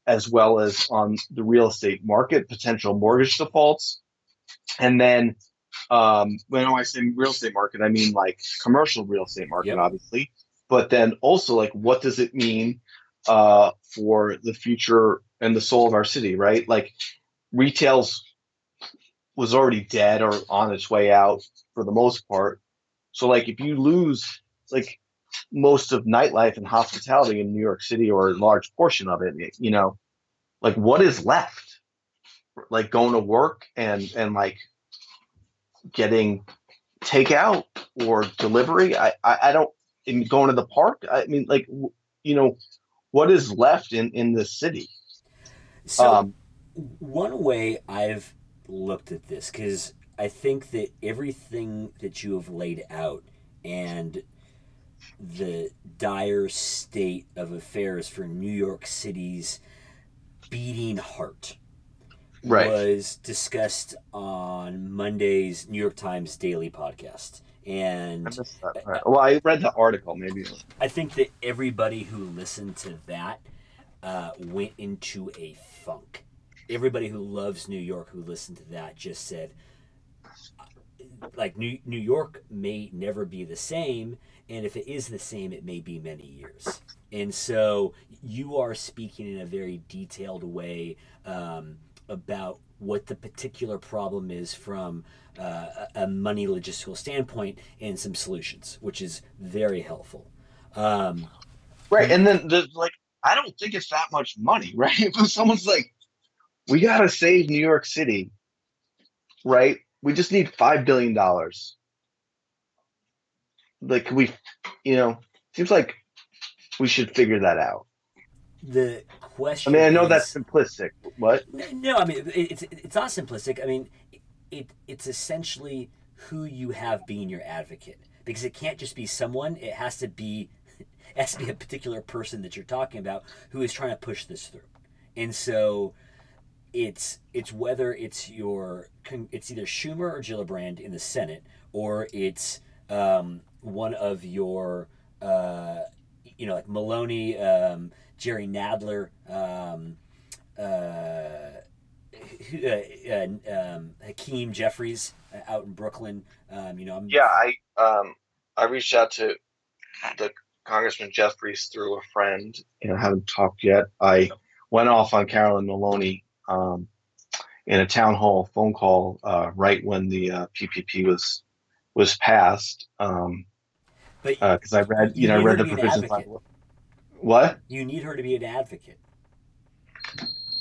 as well as on the real estate market, potential mortgage defaults, and then um, when I say real estate market, I mean like commercial real estate market, yep. obviously, but then also like what does it mean uh, for the future and the soul of our city, right? Like retail's was already dead or on its way out for the most part. So like if you lose like most of nightlife and hospitality in New York City or a large portion of it, you know, like what is left? Like going to work and and like getting takeout or delivery. I I, I don't in going to the park. I mean, like you know, what is left in in the city? So um, one way I've looked at this because I think that everything that you have laid out and the dire state of affairs for New York City's beating heart right. was discussed on Monday's New York Times Daily podcast. And I well, I read the article. Maybe I think that everybody who listened to that uh, went into a funk. Everybody who loves New York who listened to that just said, like New New York may never be the same, and if it is the same, it may be many years. And so you are speaking in a very detailed way um, about what the particular problem is from uh, a money logistical standpoint and some solutions, which is very helpful. Um, right, and then the like, I don't think it's that much money, right? If someone's like, "We got to save New York City," right? We just need five billion dollars. Like we, you know, seems like we should figure that out. The question. I mean, I know is, that's simplistic. What? No, I mean it's it's not simplistic. I mean, it it's essentially who you have being your advocate because it can't just be someone. It has to be it has to be a particular person that you're talking about who is trying to push this through, and so it's it's whether it's your it's either Schumer or Gillibrand in the Senate or it's um, one of your uh, you know like Maloney, um, Jerry Nadler, um, uh, uh, uh um, Hakeem Jeffries uh, out in Brooklyn. Um, you know, I'm, yeah, I um, I reached out to the Congressman Jeffries through a friend. You know, haven't talked yet. I went off on Carolyn Maloney um, in a town hall phone call uh, right when the uh, PPP was was passed. Um, because uh, I read, you, you know, I read the provisions. What? You need her to be an advocate.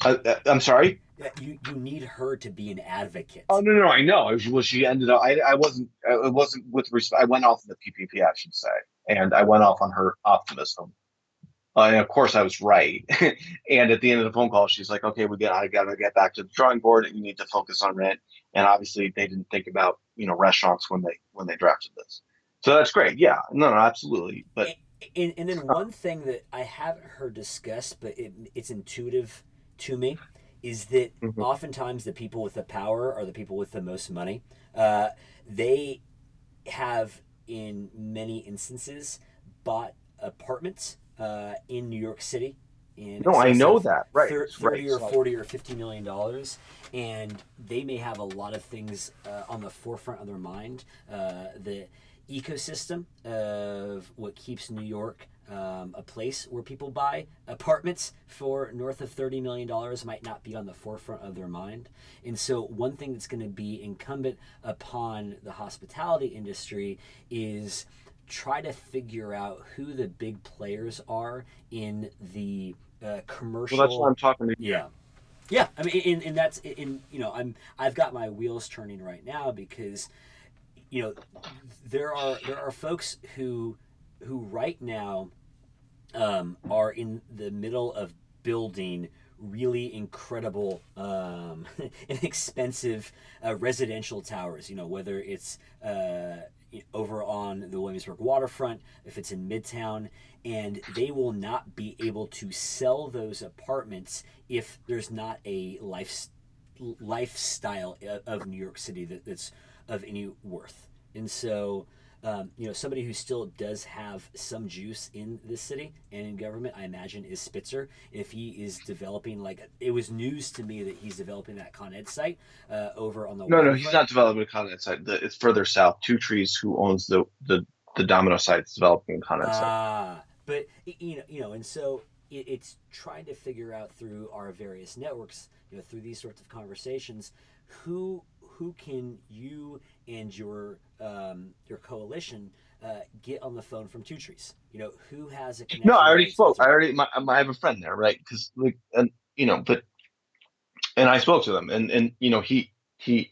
Uh, uh, I'm sorry. You you need her to be an advocate. Oh no no I know. Well, she ended up. I I wasn't. It wasn't with respect. I went off on the PPP, I should say, and I went off on her optimism. Uh, and of course, I was right. and at the end of the phone call, she's like, "Okay, we got. I got to get back to the drawing board, and you need to focus on rent." And obviously, they didn't think about you know restaurants when they when they drafted this. So that's great. Yeah, no, no, absolutely. But and, and then one thing that I haven't heard discussed, but it, it's intuitive to me, is that mm-hmm. oftentimes the people with the power are the people with the most money. Uh, they have, in many instances, bought apartments uh, in New York City. In no, I know that. Right. 30 right. or 40 or 50 million dollars. And they may have a lot of things uh, on the forefront of their mind uh, that ecosystem of what keeps New York um, a place where people buy apartments for north of $30 million might not be on the forefront of their mind. And so, one thing that's going to be incumbent upon the hospitality industry is try to figure out who the big players are in the uh, commercial. Well, that's what I'm talking about. Yeah. Yeah, I mean, and, that's in you know, I'm I've got my wheels turning right now because you know, there are there are folks who who right now um, are in the middle of building really incredible um, inexpensive uh, residential towers. You know, whether it's uh, over on the Williamsburg waterfront, if it's in Midtown, and they will not be able to sell those apartments if there's not a life lifestyle of New York City that, that's of any worth. And so, um, you know, somebody who still does have some juice in this city and in government, I imagine, is Spitzer. If he is developing, like, it was news to me that he's developing that Con Ed site uh, over on the. No, no, he's not developing a Con Ed site. The, it's further south. Two Trees, who owns the the the Domino site, is developing a Con Ed site. Ah, but you know, you know, and so it, it's trying to figure out through our various networks, you know, through these sorts of conversations, who who can you and your um, your coalition uh, get on the phone from Two Trees. You know, who has a connection? No, I already spoke. I already, my, I have a friend there, right? Because like, and you know, but, and I spoke to them, and and you know, he he,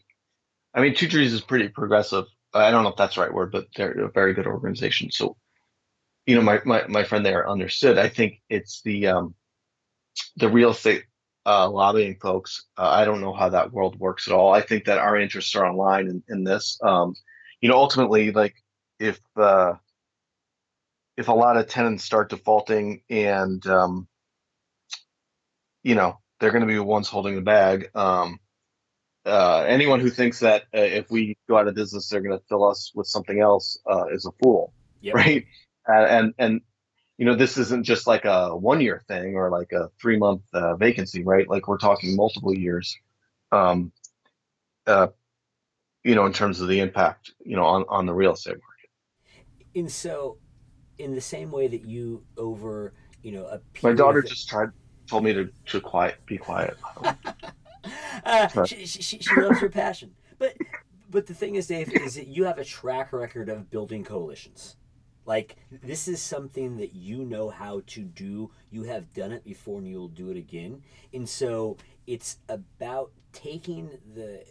I mean, Two Trees is pretty progressive. I don't know if that's the right word, but they're a very good organization. So, you know, my my my friend there understood. I think it's the um, the real estate uh, lobbying folks. Uh, I don't know how that world works at all. I think that our interests are aligned in, in this. Um, you know, ultimately, like if uh, if a lot of tenants start defaulting and um, you know they're going to be the ones holding the bag. Um, uh, anyone who thinks that uh, if we go out of business, they're going to fill us with something else uh, is a fool, Yep. right? And and you know this isn't just like a one year thing or like a three month uh, vacancy, right? Like we're talking multiple years. Um, uh, you know, in terms of the impact, you know, on on the real estate market. And so, in the same way that you over, you know, a My daughter just tried told me to to quiet, be quiet. uh, she, she, she she loves your passion. But but the thing is, Dave, is that you have a track record of building coalitions. Like this is something that you know how to do. You have done it before, and you'll do it again. And so it's about taking the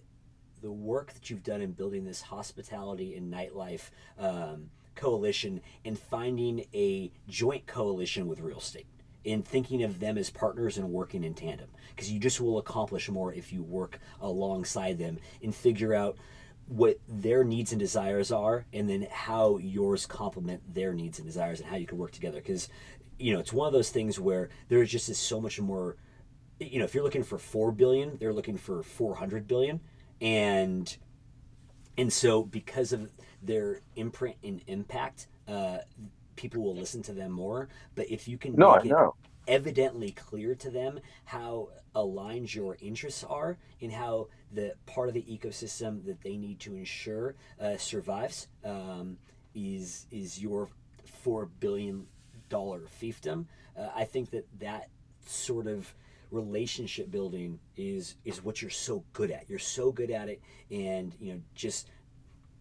the work that you've done in building this hospitality and nightlife um, coalition and finding a joint coalition with real estate and thinking of them as partners and working in tandem because you just will accomplish more if you work alongside them and figure out what their needs and desires are and then how yours complement their needs and desires and how you can work together. Because you know it's one of those things where there just is so much more you know if you're looking for 4 billion they're looking for 400 billion. And and so because of their imprint and impact uh, people will listen to them more. But if you can No, I make it know. evidently clear to them how aligned your interests are and how the part of the ecosystem that they need to ensure uh, survives um, is is your four billion dollar fiefdom. Uh, I think that that sort of relationship building is is what you're so good at. You're so good at it, and you know just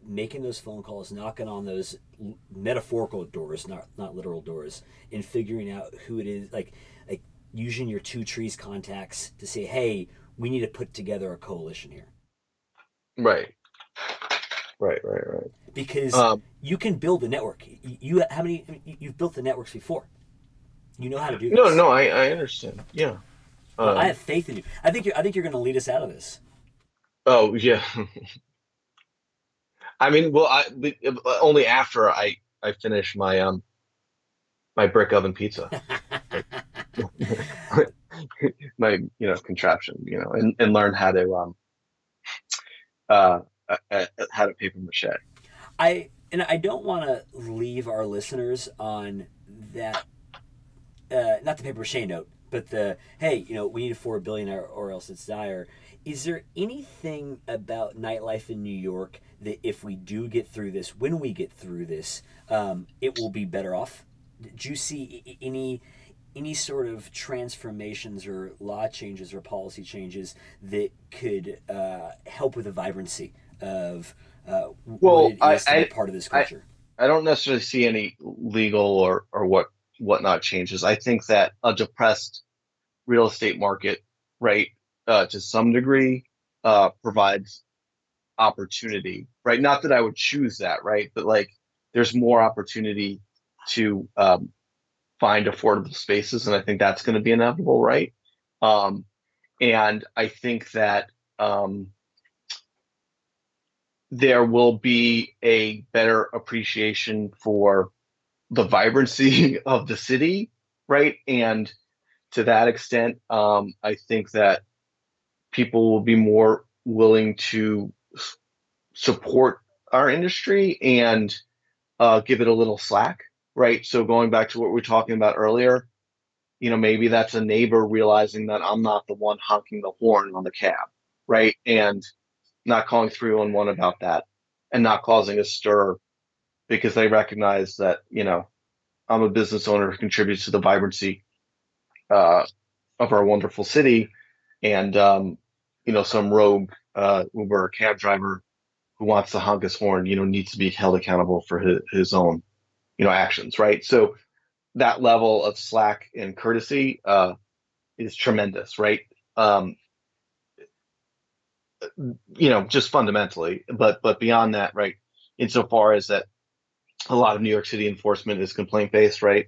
making those phone calls, knocking on those l- metaphorical doors, not not literal doors, and figuring out who it is, like like using your two trees contacts to say, hey, we need to put together a coalition here Right. Right, right, right. because Um, you can build a network. You, you how many you- you've built the networks before. You know how to do no, this. no, I, I understand. Yeah. Um, I have faith in you. I think you're. I think you're going to lead us out of this. oh, yeah. I mean, well, I but, uh, only after I I finish my um my brick oven pizza, my you know contraption, you know, and and learn how to um uh, uh, uh how to paper mache. I and I don't want to leave our listeners on that. Uh, not the paper mache note, but the hey, you know, we need a four billion or, or else it's dire. Is there anything about nightlife in New York that if we do get through this, when we get through this, um, it will be better off? Do you see any any sort of transformations or law changes or policy changes that could uh, help with the vibrancy of uh, Well, I- is I- part of this I- culture? I don't necessarily see any legal or or what whatnot changes. I think that a depressed real estate market, right, uh, to some degree, uh, provides opportunity, right? Not that I would choose that, right, but like there's more opportunity to um, find affordable spaces, and I think that's going to be inevitable, right? Um, and I think that um, there will be a better appreciation for the vibrancy of the city, right? And to that extent, um, I think that people will be more willing to support our industry and uh, give it a little slack, right? So going back to what we were talking about earlier, you know, maybe that's a neighbor realizing that I'm not the one honking the horn on the cab, right? And not calling 311 about that and not causing a stir because they recognize that, you know, I'm a business owner who contributes to the vibrancy uh, of our wonderful city. And, um, you know, some rogue uh, Uber cab driver who wants to honk his horn, you know, needs to be held accountable for his, his own, you know, actions, right? So that level of slack and courtesy uh, is tremendous, right? Um, you know, just fundamentally, but but beyond that, right? Insofar as that, a lot of New York City enforcement is complaint based, right?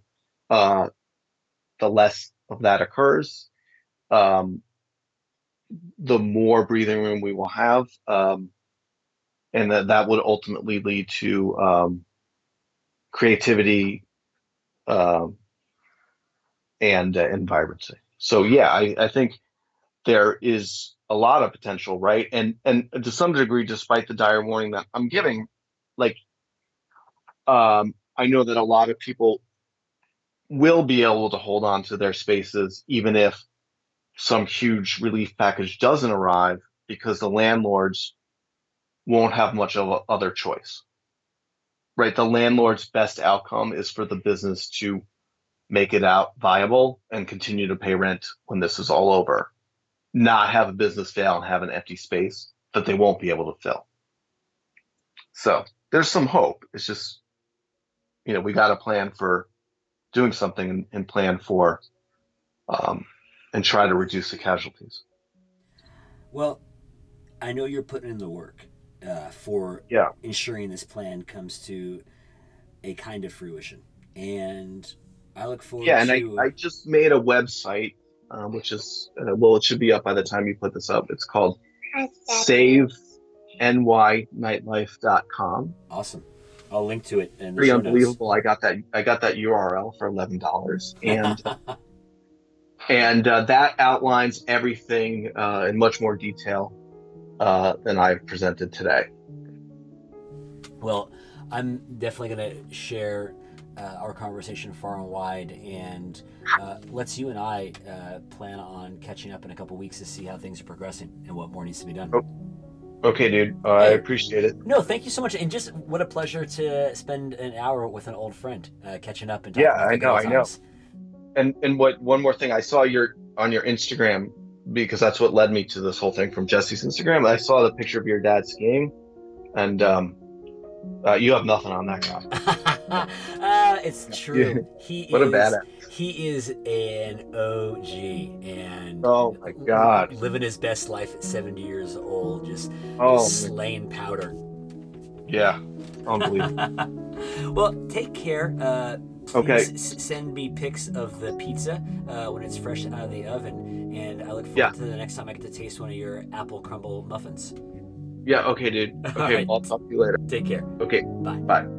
Uh, the less of that occurs, um, the more breathing room we will have, um, and that that would ultimately lead to um, creativity um, and uh, and vibrancy. So yeah, I, I think there is a lot of potential, right? And and to some degree, despite the dire warning that I'm giving, like um, I know that a lot of people will be able to hold on to their spaces even if some huge relief package doesn't arrive because the landlords won't have much of a other choice right the landlord's best outcome is for the business to make it out viable and continue to pay rent when this is all over. Not have a business fail and have an empty space that they won't be able to fill. So there's some hope. It's just you know we got to plan for doing something and, and plan for um, and try to reduce the casualties. Well, I know you're putting in the work uh, for Yeah. ensuring this plan comes to a kind of fruition, and I look forward Yeah, and I, to. I just made a website, uh, which is, uh, well, it should be up by the time you put this up. It's called savenynightlife.com. awesome. I'll link to it in the Pretty show notes. unbelievable. I got that. I got that URL for eleven dollars, and and uh, that outlines everything uh, in much more detail uh, than I've presented today. Well, I'm definitely going to share uh, our conversation far and wide, and uh, let's you and I uh, plan on catching up in a couple weeks to see how things are progressing and what more needs to be done. Oh. Okay, dude. Uh, I appreciate it. No, thank you so much, and just what a pleasure to spend an hour with an old friend, uh, catching up and talking Yeah, I know, I know. And and what one more thing I saw your on your Instagram because that's what led me to this whole thing from Jesse's Instagram. I saw the picture of your dad skiing, and um, uh, you have nothing on that guy. uh, it's true. He What a is, badass. He is an OG and Oh my God. living his best life at 70 years old, just, Oh just slaying powder. yeah, unbelievable. well, take care. Uh, Okay. s- send me pics of the pizza uh, when it's fresh out of the oven, and I look forward Yeah. to the next time I get to taste one of your apple crumble muffins. yeah. Okay, dude. Okay, right. I'll talk to you later. Take care. Okay, Bye. bye.